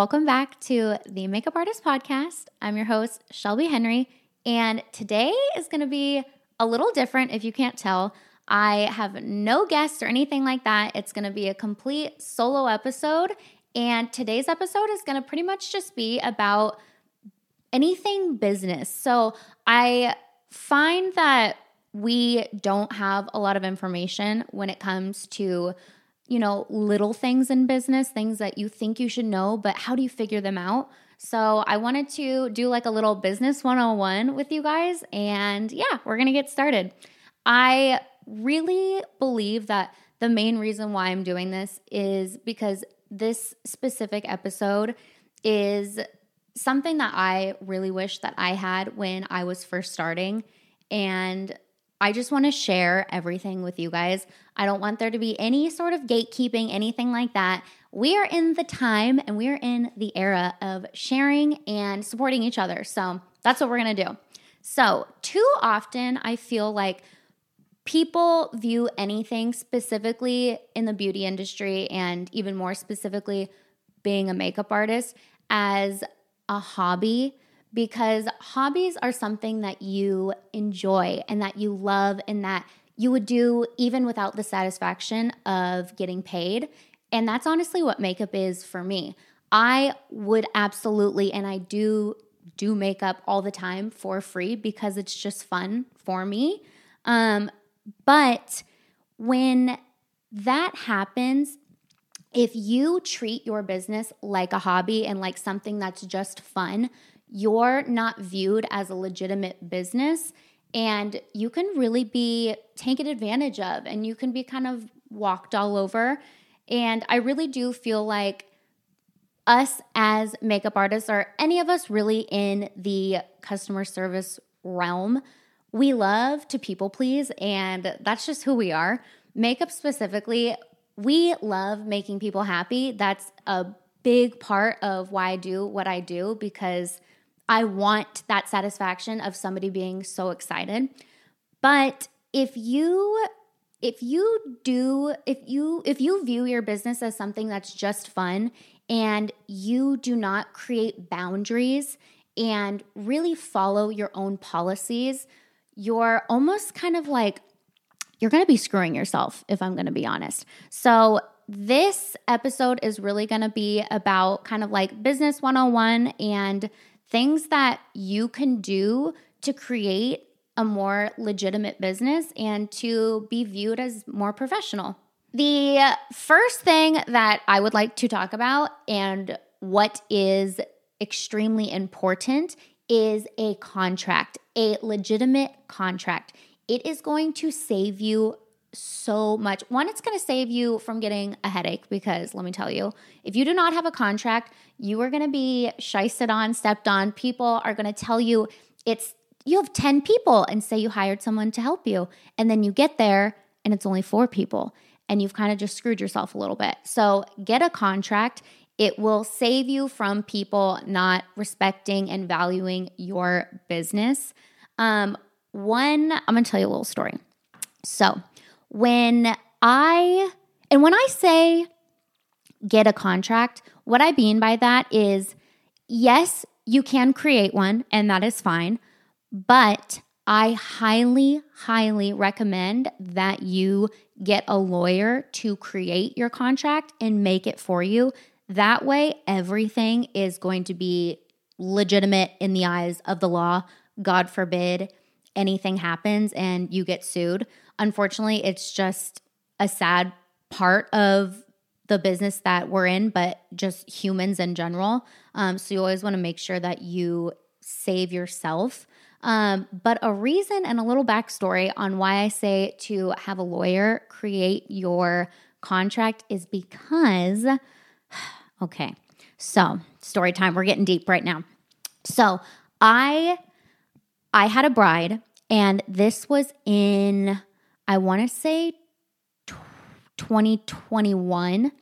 Welcome back to the Makeup Artist Podcast. I'm your host, Shelby Henry, and today is going to be a little different if you can't tell. I have no guests or anything like that. It's going to be a complete solo episode, and today's episode is going to pretty much just be about anything business. So I find that we don't have a lot of information when it comes to you know, little things in business, things that you think you should know, but how do you figure them out? So, I wanted to do like a little business 101 with you guys. And yeah, we're going to get started. I really believe that the main reason why I'm doing this is because this specific episode is something that I really wish that I had when I was first starting. And I just want to share everything with you guys. I don't want there to be any sort of gatekeeping, anything like that. We are in the time and we are in the era of sharing and supporting each other. So that's what we're going to do. So, too often, I feel like people view anything specifically in the beauty industry and even more specifically being a makeup artist as a hobby because hobbies are something that you enjoy and that you love and that you would do even without the satisfaction of getting paid. And that's honestly what makeup is for me. I would absolutely, and I do do makeup all the time for free because it's just fun for me. Um, but when that happens, if you treat your business like a hobby and like something that's just fun, you're not viewed as a legitimate business and you can really be taken advantage of and you can be kind of walked all over. And I really do feel like us as makeup artists, or any of us really in the customer service realm, we love to people please, and that's just who we are. Makeup specifically, we love making people happy. That's a big part of why I do what I do because I want that satisfaction of somebody being so excited. But if you if you do if you if you view your business as something that's just fun and you do not create boundaries and really follow your own policies, you're almost kind of like you're going to be screwing yourself if I'm going to be honest. So this episode is really going to be about kind of like business 101 and things that you can do to create a more legitimate business and to be viewed as more professional. The first thing that I would like to talk about and what is extremely important is a contract, a legitimate contract. It is going to save you so much. One, it's going to save you from getting a headache because let me tell you, if you do not have a contract, you are going to be shysted on, stepped on. People are going to tell you it's you have 10 people and say you hired someone to help you. And then you get there and it's only four people and you've kind of just screwed yourself a little bit. So get a contract. It will save you from people not respecting and valuing your business. Um, one, I'm going to tell you a little story. So, when I, and when I say get a contract, what I mean by that is yes, you can create one, and that is fine. But I highly, highly recommend that you get a lawyer to create your contract and make it for you. That way, everything is going to be legitimate in the eyes of the law. God forbid anything happens and you get sued. Unfortunately, it's just a sad part of the business that we're in, but just humans in general. Um, so you always want to make sure that you save yourself. Um, but a reason and a little backstory on why I say to have a lawyer create your contract is because, okay, so story time. We're getting deep right now. So I I had a bride, and this was in I want to say 2021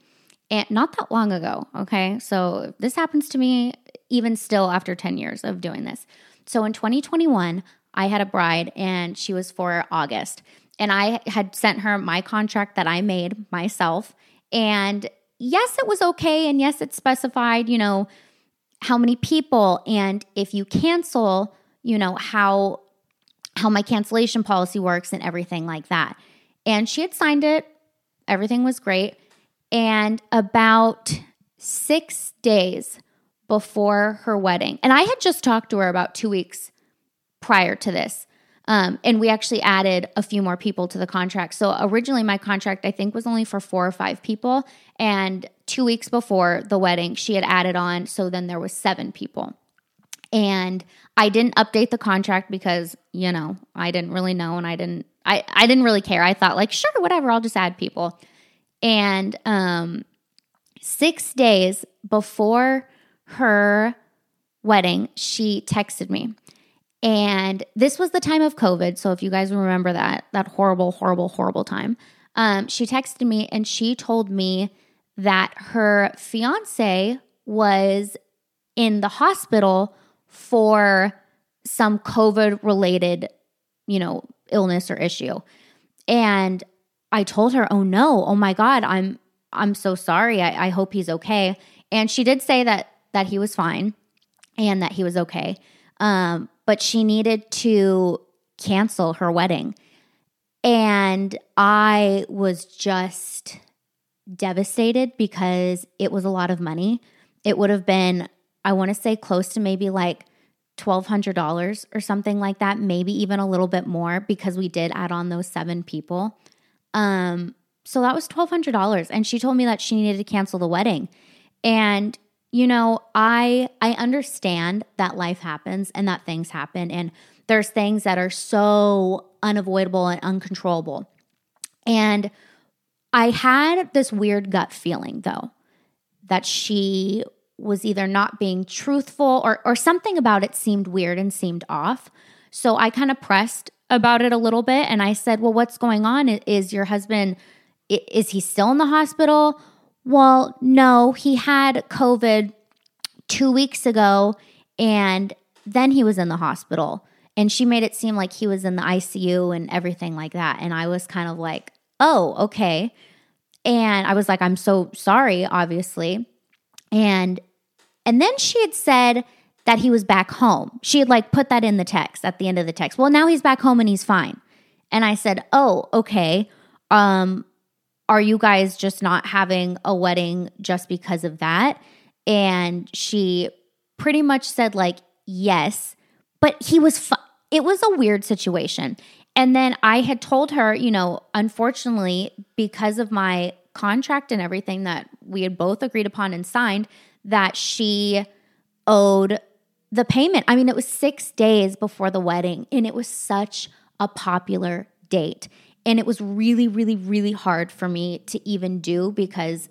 and not that long ago. Okay. So this happens to me even still after 10 years of doing this. So in 2021, I had a bride and she was for August. And I had sent her my contract that I made myself. And yes, it was okay. And yes, it specified, you know, how many people. And if you cancel, you know, how how my cancellation policy works and everything like that. And she had signed it. Everything was great. And about six days before her wedding, and I had just talked to her about two weeks prior to this. Um, and we actually added a few more people to the contract. So originally, my contract, I think, was only for four or five people. And two weeks before the wedding, she had added on. So then there was seven people. And I didn't update the contract because, you know, I didn't really know and I didn't I, I didn't really care. I thought like, sure, whatever, I'll just add people. And um six days before her wedding, she texted me and this was the time of COVID. So if you guys remember that, that horrible, horrible, horrible time, um, she texted me and she told me that her fiance was in the hospital for some COVID related, you know, illness or issue. And I told her, "Oh no, oh my god, I'm I'm so sorry. I, I hope he's okay." And she did say that that he was fine and that he was okay. Um, but she needed to cancel her wedding. And I was just devastated because it was a lot of money. It would have been, I want to say, close to maybe like $1,200 or something like that, maybe even a little bit more because we did add on those seven people. Um, so that was $1,200. And she told me that she needed to cancel the wedding. And you know, I I understand that life happens and that things happen and there's things that are so unavoidable and uncontrollable. And I had this weird gut feeling though that she was either not being truthful or or something about it seemed weird and seemed off. So I kind of pressed about it a little bit and I said, "Well, what's going on? Is your husband is he still in the hospital?" Well, no, he had COVID two weeks ago and then he was in the hospital. And she made it seem like he was in the ICU and everything like that. And I was kind of like, oh, okay. And I was like, I'm so sorry, obviously. And and then she had said that he was back home. She had like put that in the text at the end of the text. Well, now he's back home and he's fine. And I said, "Oh, okay. Um are you guys just not having a wedding just because of that? And she pretty much said, like, yes, but he was, fu- it was a weird situation. And then I had told her, you know, unfortunately, because of my contract and everything that we had both agreed upon and signed, that she owed the payment. I mean, it was six days before the wedding, and it was such a popular date. And it was really, really, really hard for me to even do because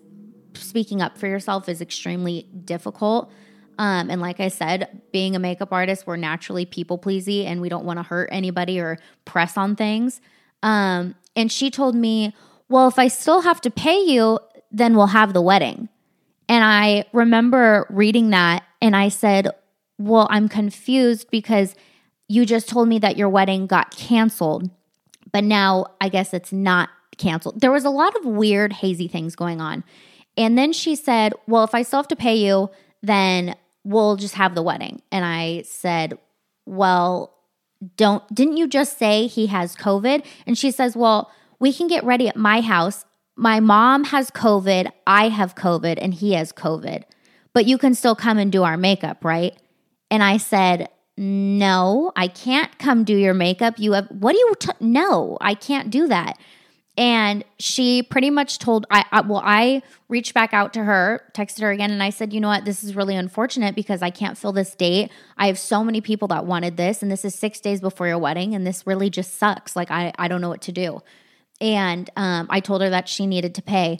speaking up for yourself is extremely difficult. Um, and like I said, being a makeup artist, we're naturally people pleasy and we don't want to hurt anybody or press on things. Um, and she told me, Well, if I still have to pay you, then we'll have the wedding. And I remember reading that and I said, Well, I'm confused because you just told me that your wedding got canceled but now I guess it's not canceled. There was a lot of weird, hazy things going on. And then she said, Well, if I still have to pay you, then we'll just have the wedding. And I said, Well, don't, didn't you just say he has COVID? And she says, Well, we can get ready at my house. My mom has COVID, I have COVID, and he has COVID, but you can still come and do our makeup, right? And I said, no, I can't come do your makeup. You have, what do you, t- no, I can't do that. And she pretty much told, I, I, well, I reached back out to her, texted her again, and I said, you know what, this is really unfortunate because I can't fill this date. I have so many people that wanted this, and this is six days before your wedding, and this really just sucks. Like, I, I don't know what to do. And um, I told her that she needed to pay.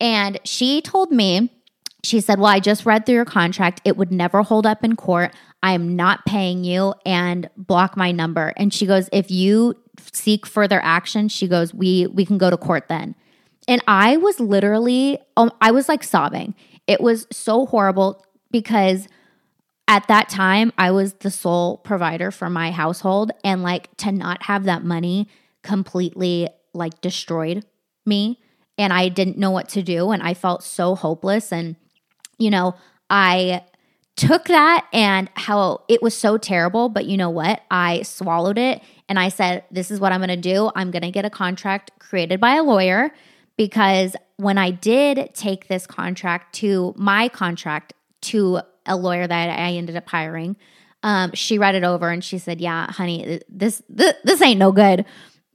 And she told me, she said, Well, I just read through your contract. It would never hold up in court. I am not paying you and block my number. And she goes, If you seek further action, she goes, We we can go to court then. And I was literally, um, I was like sobbing. It was so horrible because at that time I was the sole provider for my household. And like to not have that money completely like destroyed me and I didn't know what to do and I felt so hopeless and you know, I took that and how it was so terrible, but you know what? I swallowed it and I said, This is what I'm gonna do. I'm gonna get a contract created by a lawyer because when I did take this contract to my contract to a lawyer that I ended up hiring, um, she read it over and she said, "Yeah, honey, this, this this ain't no good.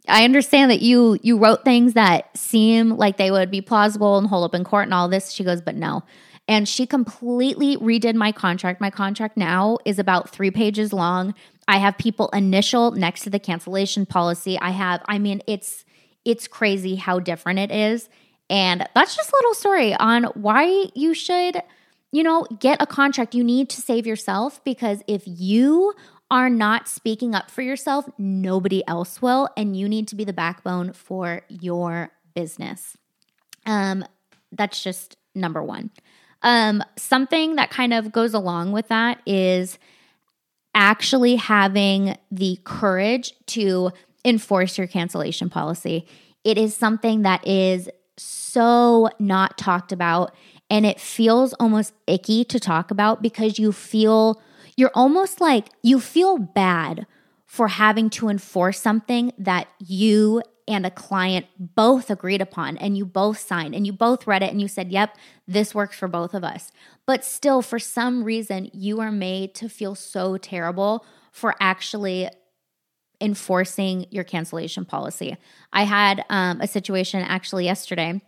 I understand that you you wrote things that seem like they would be plausible and hold up in court and all this." She goes, "But no." And she completely redid my contract. My contract now is about three pages long. I have people initial next to the cancellation policy. I have, I mean, it's it's crazy how different it is. And that's just a little story on why you should, you know, get a contract. You need to save yourself because if you are not speaking up for yourself, nobody else will. And you need to be the backbone for your business. Um, that's just number one. Um, something that kind of goes along with that is actually having the courage to enforce your cancellation policy. It is something that is so not talked about and it feels almost icky to talk about because you feel you're almost like you feel bad for having to enforce something that you and a client both agreed upon and you both signed and you both read it and you said, Yep, this works for both of us. But still, for some reason, you are made to feel so terrible for actually enforcing your cancellation policy. I had um, a situation actually yesterday.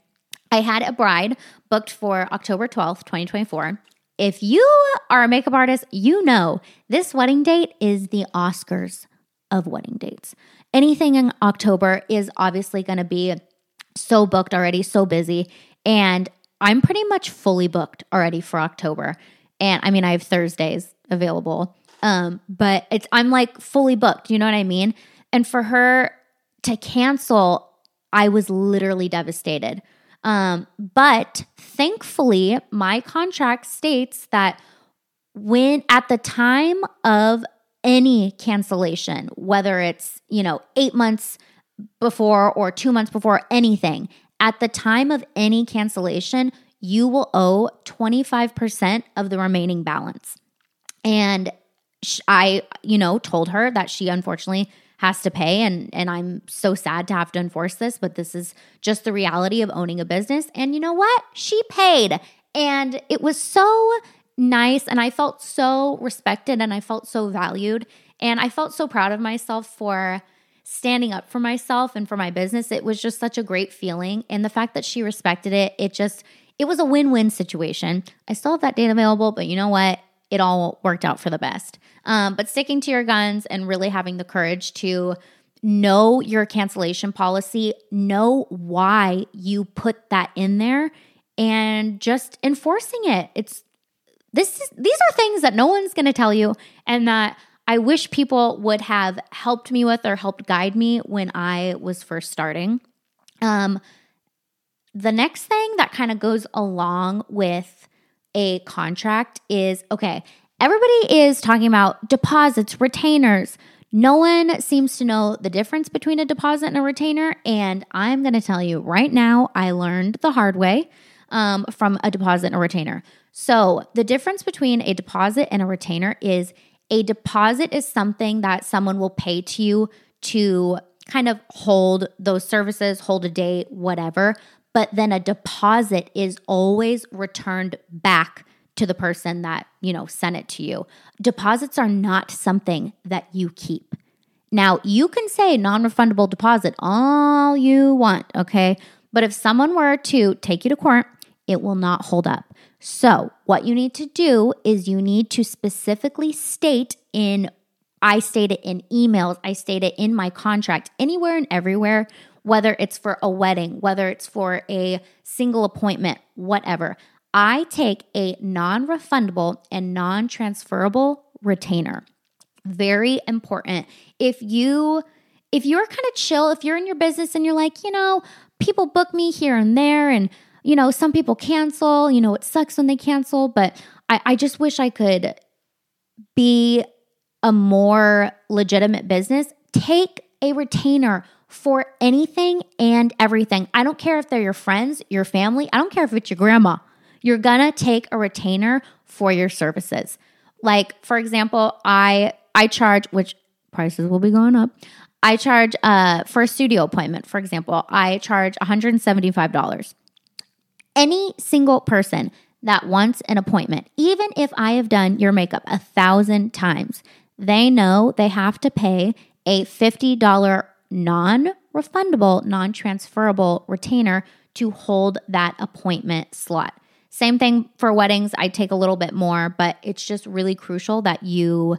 I had a bride booked for October 12th, 2024. If you are a makeup artist, you know this wedding date is the Oscars of wedding dates. Anything in October is obviously going to be so booked already, so busy. And I'm pretty much fully booked already for October. And I mean, I have Thursdays available. Um, but it's I'm like fully booked, you know what I mean? And for her to cancel, I was literally devastated. Um, but thankfully, my contract states that when at the time of any cancellation, whether it's, you know, eight months before or two months before anything, at the time of any cancellation, you will owe 25% of the remaining balance. And I, you know, told her that she unfortunately has to pay and and I'm so sad to have to enforce this, but this is just the reality of owning a business. And you know what? She paid. And it was so nice and I felt so respected and I felt so valued and I felt so proud of myself for standing up for myself and for my business. It was just such a great feeling and the fact that she respected it, it just it was a win-win situation. I still have that date available, but you know what? It all worked out for the best. Um, but sticking to your guns and really having the courage to know your cancellation policy, know why you put that in there, and just enforcing it. It's this is these are things that no one's going to tell you, and that I wish people would have helped me with or helped guide me when I was first starting. Um, the next thing that kind of goes along with a contract is okay, everybody is talking about deposits, retainers. No one seems to know the difference between a deposit and a retainer. And I'm going to tell you right now, I learned the hard way um, from a deposit and a retainer. So, the difference between a deposit and a retainer is a deposit is something that someone will pay to you to kind of hold those services, hold a date, whatever but then a deposit is always returned back to the person that, you know, sent it to you. Deposits are not something that you keep. Now, you can say non-refundable deposit all you want, okay? But if someone were to take you to court, it will not hold up. So, what you need to do is you need to specifically state in I state it in emails, I state it in my contract, anywhere and everywhere whether it's for a wedding, whether it's for a single appointment, whatever. I take a non refundable and non transferable retainer. Very important. If you if you're kind of chill, if you're in your business and you're like, you know, people book me here and there and you know, some people cancel, you know, it sucks when they cancel, but I, I just wish I could be a more legitimate business. Take a retainer for anything and everything. I don't care if they're your friends, your family, I don't care if it's your grandma. You're gonna take a retainer for your services. Like, for example, I I charge, which prices will be going up. I charge uh, for a studio appointment, for example, I charge $175. Any single person that wants an appointment, even if I have done your makeup a thousand times, they know they have to pay a $50 non refundable, non transferable retainer to hold that appointment slot. Same thing for weddings. I take a little bit more, but it's just really crucial that you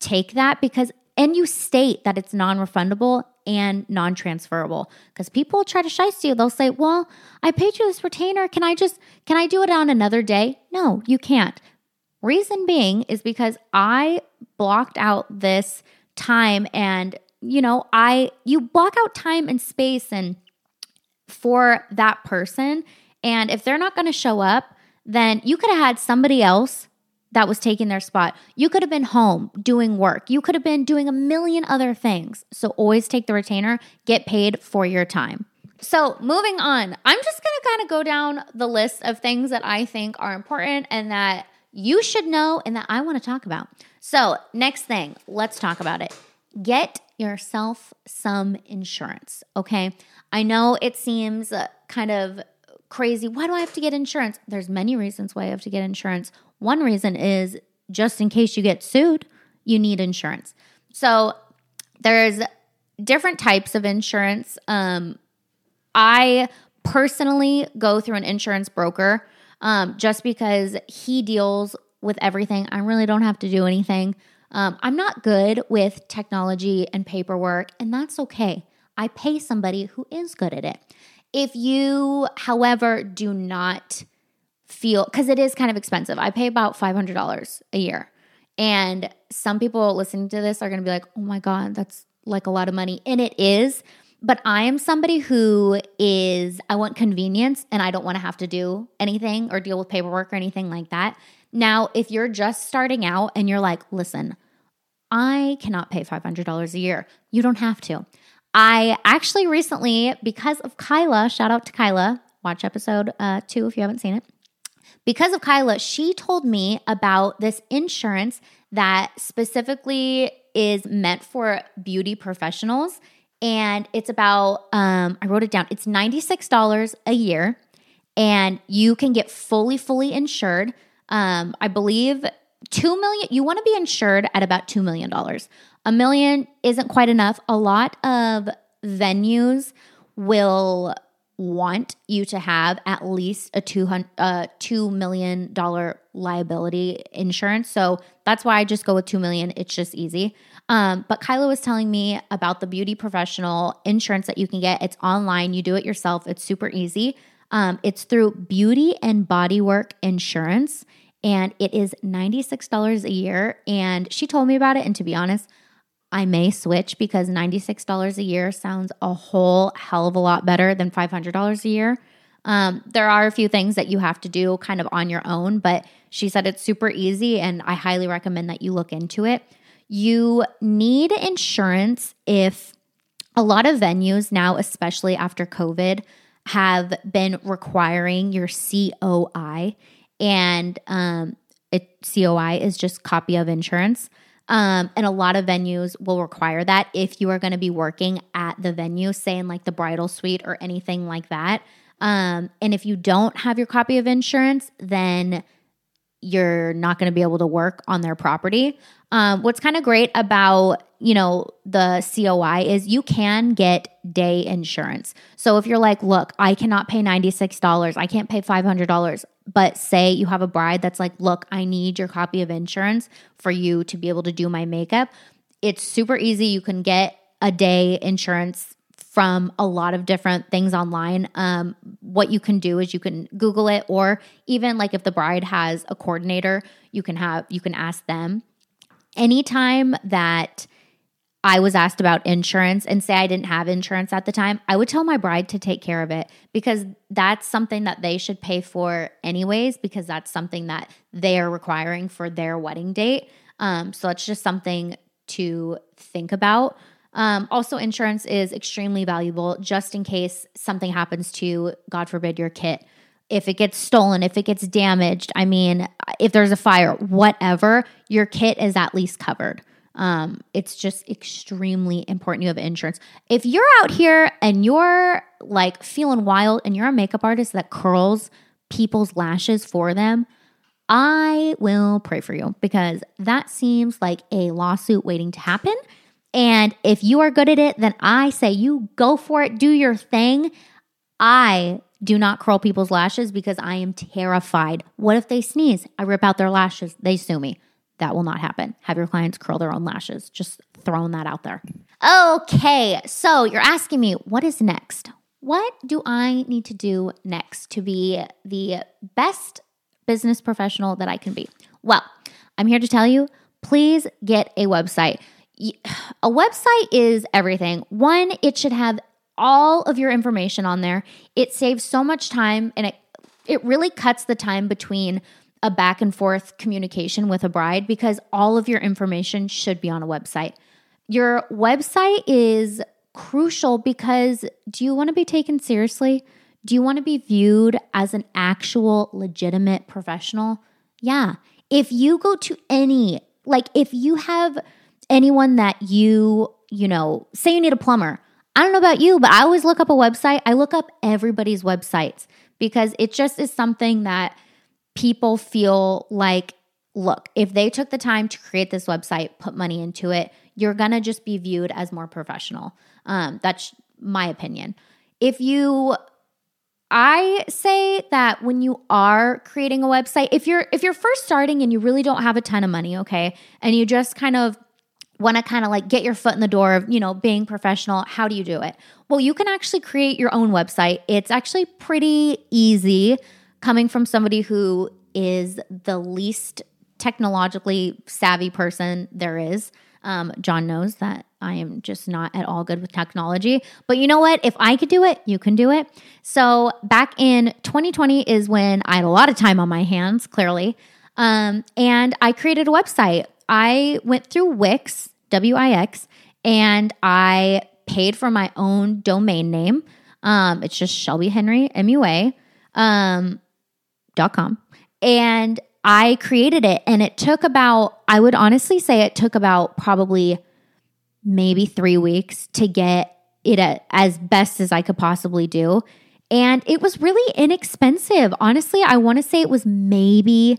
take that because, and you state that it's non refundable and non transferable because people try to shice you. They'll say, Well, I paid you this retainer. Can I just, can I do it on another day? No, you can't. Reason being is because I blocked out this time and, you know, I, you block out time and space and for that person. And if they're not going to show up, then you could have had somebody else that was taking their spot. You could have been home doing work. You could have been doing a million other things. So always take the retainer, get paid for your time. So, moving on, I'm just going to kind of go down the list of things that I think are important and that you should know and that I want to talk about. So, next thing, let's talk about it. Get yourself some insurance, okay? I know it seems kind of crazy. Why do I have to get insurance? There's many reasons why you have to get insurance. One reason is just in case you get sued, you need insurance. So there's different types of insurance. Um, I personally go through an insurance broker um, just because he deals with everything. I really don't have to do anything. Um, I'm not good with technology and paperwork, and that's okay. I pay somebody who is good at it. If you, however, do not feel, because it is kind of expensive, I pay about $500 a year. And some people listening to this are going to be like, oh my God, that's like a lot of money. And it is. But I am somebody who is, I want convenience and I don't want to have to do anything or deal with paperwork or anything like that. Now, if you're just starting out and you're like, listen, I cannot pay $500 a year, you don't have to. I actually recently, because of Kyla, shout out to Kyla, watch episode uh, two if you haven't seen it. Because of Kyla, she told me about this insurance that specifically is meant for beauty professionals. And it's about, um, I wrote it down, it's $96 a year. And you can get fully, fully insured. Um, I believe 2 million, you want to be insured at about $2 million. A million isn't quite enough. A lot of venues will want you to have at least a two hundred uh, two million dollar liability insurance. So that's why I just go with two million. It's just easy. Um, but Kyla was telling me about the beauty professional insurance that you can get. It's online. You do it yourself. It's super easy. Um, it's through Beauty and Bodywork Insurance, and it is ninety six dollars a year. And she told me about it. And to be honest, I may switch because $96 a year sounds a whole hell of a lot better than $500 a year. Um, there are a few things that you have to do kind of on your own, but she said it's super easy and I highly recommend that you look into it. You need insurance if a lot of venues now, especially after COVID, have been requiring your COI, and um, it, COI is just copy of insurance. Um, and a lot of venues will require that if you are going to be working at the venue, say in like the bridal suite or anything like that. Um, and if you don't have your copy of insurance, then you're not going to be able to work on their property. Um, what's kind of great about you know the COI is you can get day insurance. So if you're like, look, I cannot pay ninety six dollars, I can't pay five hundred dollars, but say you have a bride that's like, look, I need your copy of insurance for you to be able to do my makeup. It's super easy. You can get a day insurance from a lot of different things online. Um, what you can do is you can Google it, or even like if the bride has a coordinator, you can have you can ask them. Anytime that I was asked about insurance and say I didn't have insurance at the time, I would tell my bride to take care of it because that's something that they should pay for anyways, because that's something that they are requiring for their wedding date. Um, so it's just something to think about. Um, also, insurance is extremely valuable just in case something happens to, God forbid, your kit. If it gets stolen, if it gets damaged, I mean, if there's a fire, whatever, your kit is at least covered. Um, it's just extremely important you have insurance. If you're out here and you're like feeling wild and you're a makeup artist that curls people's lashes for them, I will pray for you because that seems like a lawsuit waiting to happen. And if you are good at it, then I say you go for it, do your thing. I do not curl people's lashes because I am terrified. What if they sneeze? I rip out their lashes, they sue me. That will not happen. Have your clients curl their own lashes. Just throwing that out there. Okay, so you're asking me, what is next? What do I need to do next to be the best business professional that I can be? Well, I'm here to tell you please get a website. A website is everything. One, it should have all of your information on there. It saves so much time and it it really cuts the time between a back and forth communication with a bride because all of your information should be on a website. Your website is crucial because do you want to be taken seriously? Do you want to be viewed as an actual legitimate professional? Yeah. If you go to any, like if you have anyone that you, you know, say you need a plumber. I don't know about you, but I always look up a website. I look up everybody's websites because it just is something that people feel like, look, if they took the time to create this website, put money into it, you're going to just be viewed as more professional. Um, that's my opinion. If you I say that when you are creating a website, if you're if you're first starting and you really don't have a ton of money, okay, and you just kind of want to kind of like get your foot in the door of, you know, being professional, how do you do it? Well, you can actually create your own website. It's actually pretty easy coming from somebody who is the least technologically savvy person there is. Um, John knows that I am just not at all good with technology. But you know what? If I could do it, you can do it. So back in 2020 is when I had a lot of time on my hands, clearly. Um, and I created a website. I went through Wix, W I X, and I paid for my own domain name. Um, it's just Shelby Henry, MUA. Um, com. And I created it and it took about, I would honestly say it took about probably maybe three weeks to get it a, as best as I could possibly do. And it was really inexpensive. Honestly, I want to say it was maybe,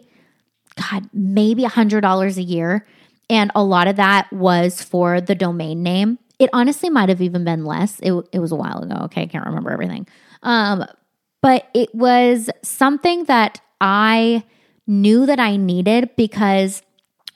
God, maybe a $100 a year. And a lot of that was for the domain name. It honestly might have even been less. It, it was a while ago. Okay. I can't remember everything. Um, but it was something that I knew that I needed because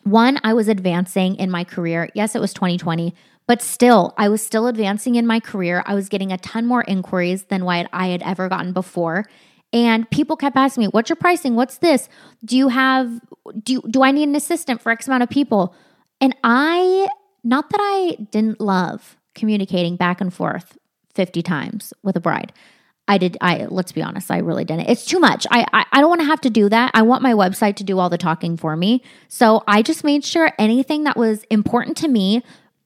one, I was advancing in my career. Yes, it was 2020, but still, I was still advancing in my career. I was getting a ton more inquiries than what I had ever gotten before. And people kept asking me, "What's your pricing? What's this? Do you have do do I need an assistant for X amount of people?" And I not that I didn't love communicating back and forth 50 times with a bride. I did. I let's be honest. I really didn't. It's too much. I I, I don't want to have to do that. I want my website to do all the talking for me. So I just made sure anything that was important to me,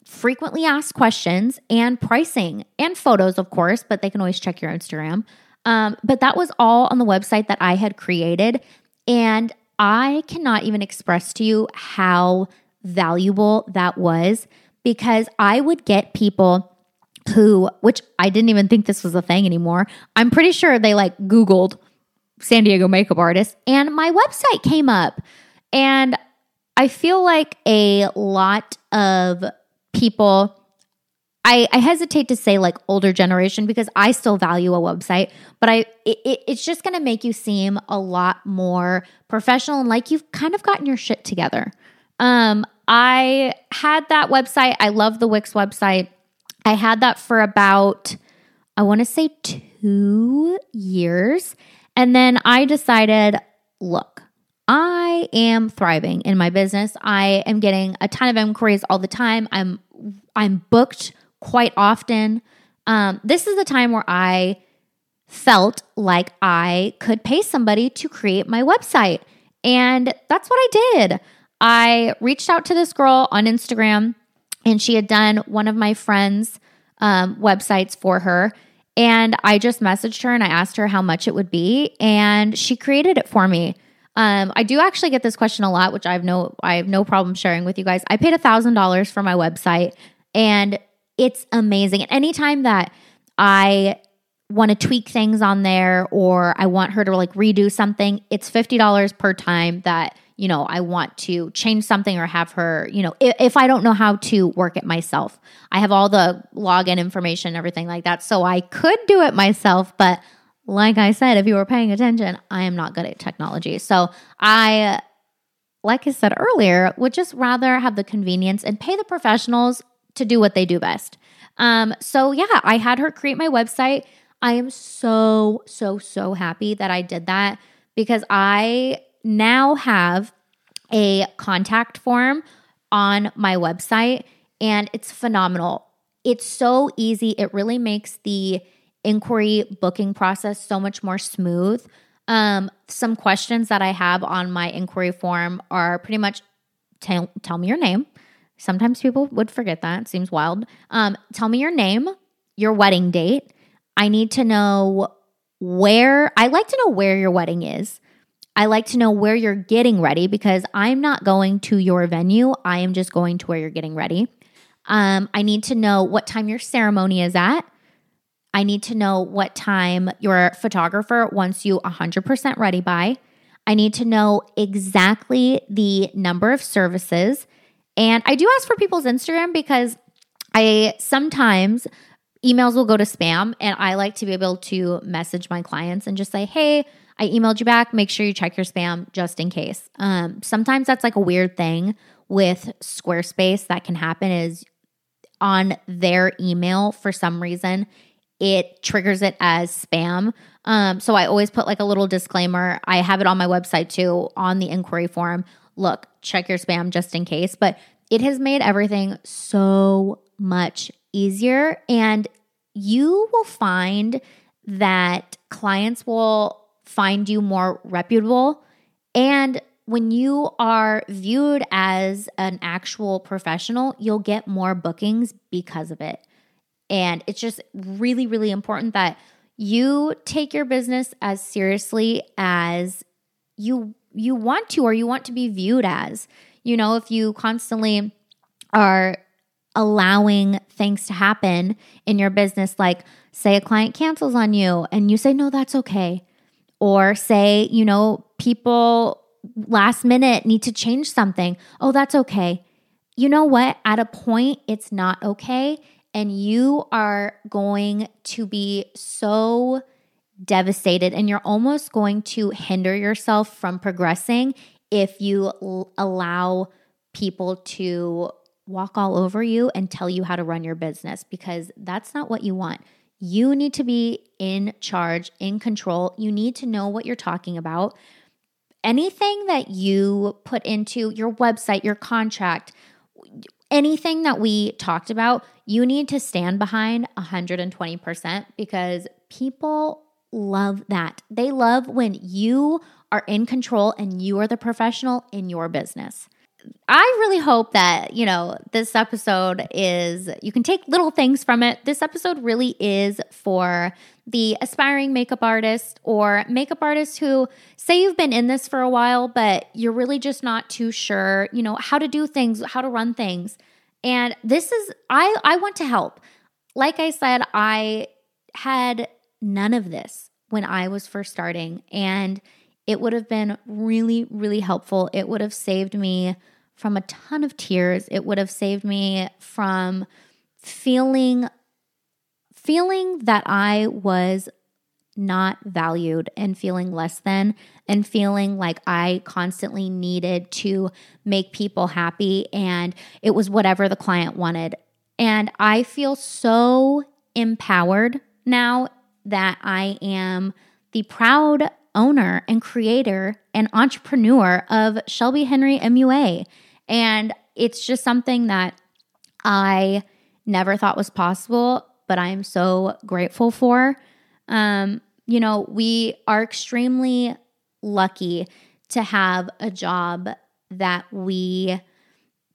frequently asked questions, and pricing and photos, of course. But they can always check your Instagram. Um, but that was all on the website that I had created, and I cannot even express to you how valuable that was because I would get people who, which I didn't even think this was a thing anymore. I'm pretty sure they like Googled San Diego makeup artist and my website came up. And I feel like a lot of people, I, I hesitate to say like older generation because I still value a website, but I it, it's just going to make you seem a lot more professional and like you've kind of gotten your shit together. Um, I had that website. I love the Wix website. I had that for about, I want to say two years. And then I decided, look, I am thriving in my business. I am getting a ton of inquiries all the time. I'm I'm booked quite often. Um, this is the time where I felt like I could pay somebody to create my website. And that's what I did. I reached out to this girl on Instagram and she had done one of my friends' um, websites for her. And I just messaged her and I asked her how much it would be, and she created it for me. Um, I do actually get this question a lot, which I have no I have no problem sharing with you guys. I paid thousand dollars for my website, and it's amazing. And anytime that I want to tweak things on there or I want her to like redo something, it's $50 per time that, you know, I want to change something or have her, you know, if, if, I don't know how to work it myself. I have all the login information and everything like that. So I could do it myself, but like I said, if you were paying attention, I am not good at technology. So I like I said earlier, would just rather have the convenience and pay the professionals to do what they do best. Um, so yeah, I had her create my website. I am so, so, so happy that I did that because I now have a contact form on my website and it's phenomenal. It's so easy. It really makes the inquiry booking process so much more smooth. Um, some questions that I have on my inquiry form are pretty much tell, tell me your name. Sometimes people would forget that. It seems wild. Um, tell me your name, your wedding date. I need to know where, I like to know where your wedding is. I like to know where you're getting ready because I'm not going to your venue. I am just going to where you're getting ready. Um, I need to know what time your ceremony is at. I need to know what time your photographer wants you 100% ready by. I need to know exactly the number of services. And I do ask for people's Instagram because I sometimes emails will go to spam and I like to be able to message my clients and just say, hey, I emailed you back. Make sure you check your spam just in case. Um, sometimes that's like a weird thing with Squarespace that can happen is on their email for some reason it triggers it as spam. Um, so I always put like a little disclaimer. I have it on my website too on the inquiry form. Look, check your spam just in case. But it has made everything so much easier. And you will find that clients will find you more reputable. And when you are viewed as an actual professional, you'll get more bookings because of it. And it's just really, really important that you take your business as seriously as you you want to or you want to be viewed as. You know, if you constantly are allowing things to happen in your business, like say a client cancels on you and you say, no, that's okay. Or say, you know, people last minute need to change something. Oh, that's okay. You know what? At a point, it's not okay. And you are going to be so devastated and you're almost going to hinder yourself from progressing if you l- allow people to walk all over you and tell you how to run your business because that's not what you want. You need to be in charge, in control. You need to know what you're talking about. Anything that you put into your website, your contract, anything that we talked about, you need to stand behind 120% because people love that. They love when you are in control and you are the professional in your business. I really hope that, you know, this episode is, you can take little things from it. This episode really is for the aspiring makeup artist or makeup artist who say you've been in this for a while, but you're really just not too sure, you know, how to do things, how to run things. And this is, I, I want to help. Like I said, I had none of this when I was first starting, and it would have been really, really helpful. It would have saved me from a ton of tears. It would have saved me from feeling feeling that I was not valued and feeling less than and feeling like I constantly needed to make people happy and it was whatever the client wanted. And I feel so empowered now that I am the proud owner and creator and entrepreneur of Shelby Henry MUA. And it's just something that I never thought was possible, but I'm so grateful for. Um, you know, we are extremely lucky to have a job that we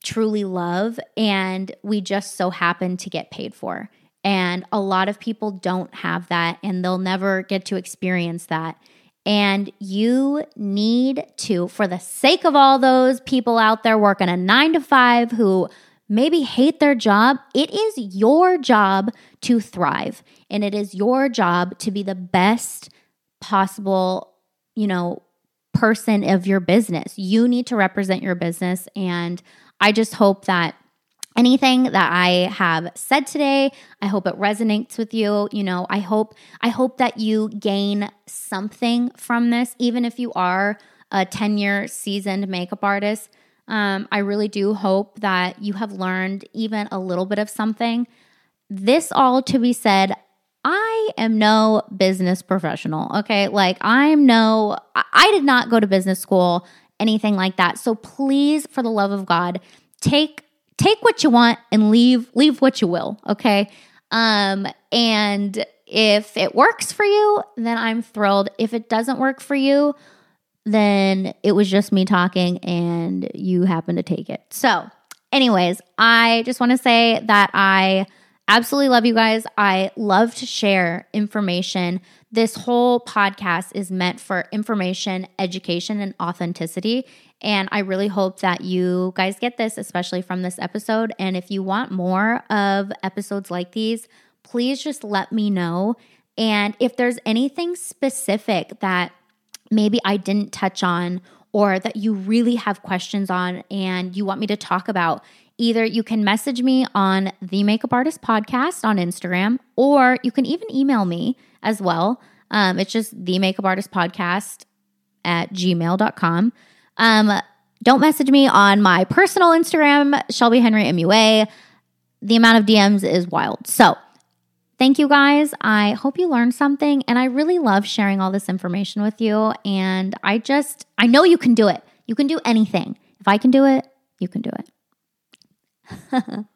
truly love and we just so happen to get paid for. And a lot of people don't have that and they'll never get to experience that. And you need to, for the sake of all those people out there working a nine to five who maybe hate their job, it is your job to thrive. And it is your job to be the best possible, you know, person of your business. You need to represent your business. And I just hope that anything that I have said today, I hope it resonates with you. You know, I hope I hope that you gain something from this even if you are a 10-year seasoned makeup artist. Um, I really do hope that you have learned even a little bit of something. This all to be said, I am no business professional, okay? Like, I'm no, I did not go to business school, anything like that. So please, for the love of God, take take what you want and leave leave what you will okay? Um and if it works for you then i'm thrilled. If it doesn't work for you then it was just me talking and you happen to take it. So anyways i just want to say that i absolutely love you guys. I love to share information. This whole podcast is meant for information education and authenticity and I really hope that you guys get this, especially from this episode. And if you want more of episodes like these, please just let me know. And if there's anything specific that maybe I didn't touch on or that you really have questions on and you want me to talk about, either you can message me on the Makeup Artist Podcast on Instagram, or you can even email me as well. Um, it's just the Makeup Artist Podcast at gmail.com. Um, don't message me on my personal Instagram, Shelby Henry MUA. The amount of DMs is wild. So, thank you guys. I hope you learned something. And I really love sharing all this information with you. And I just, I know you can do it. You can do anything. If I can do it, you can do it.